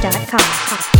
Podcast.com.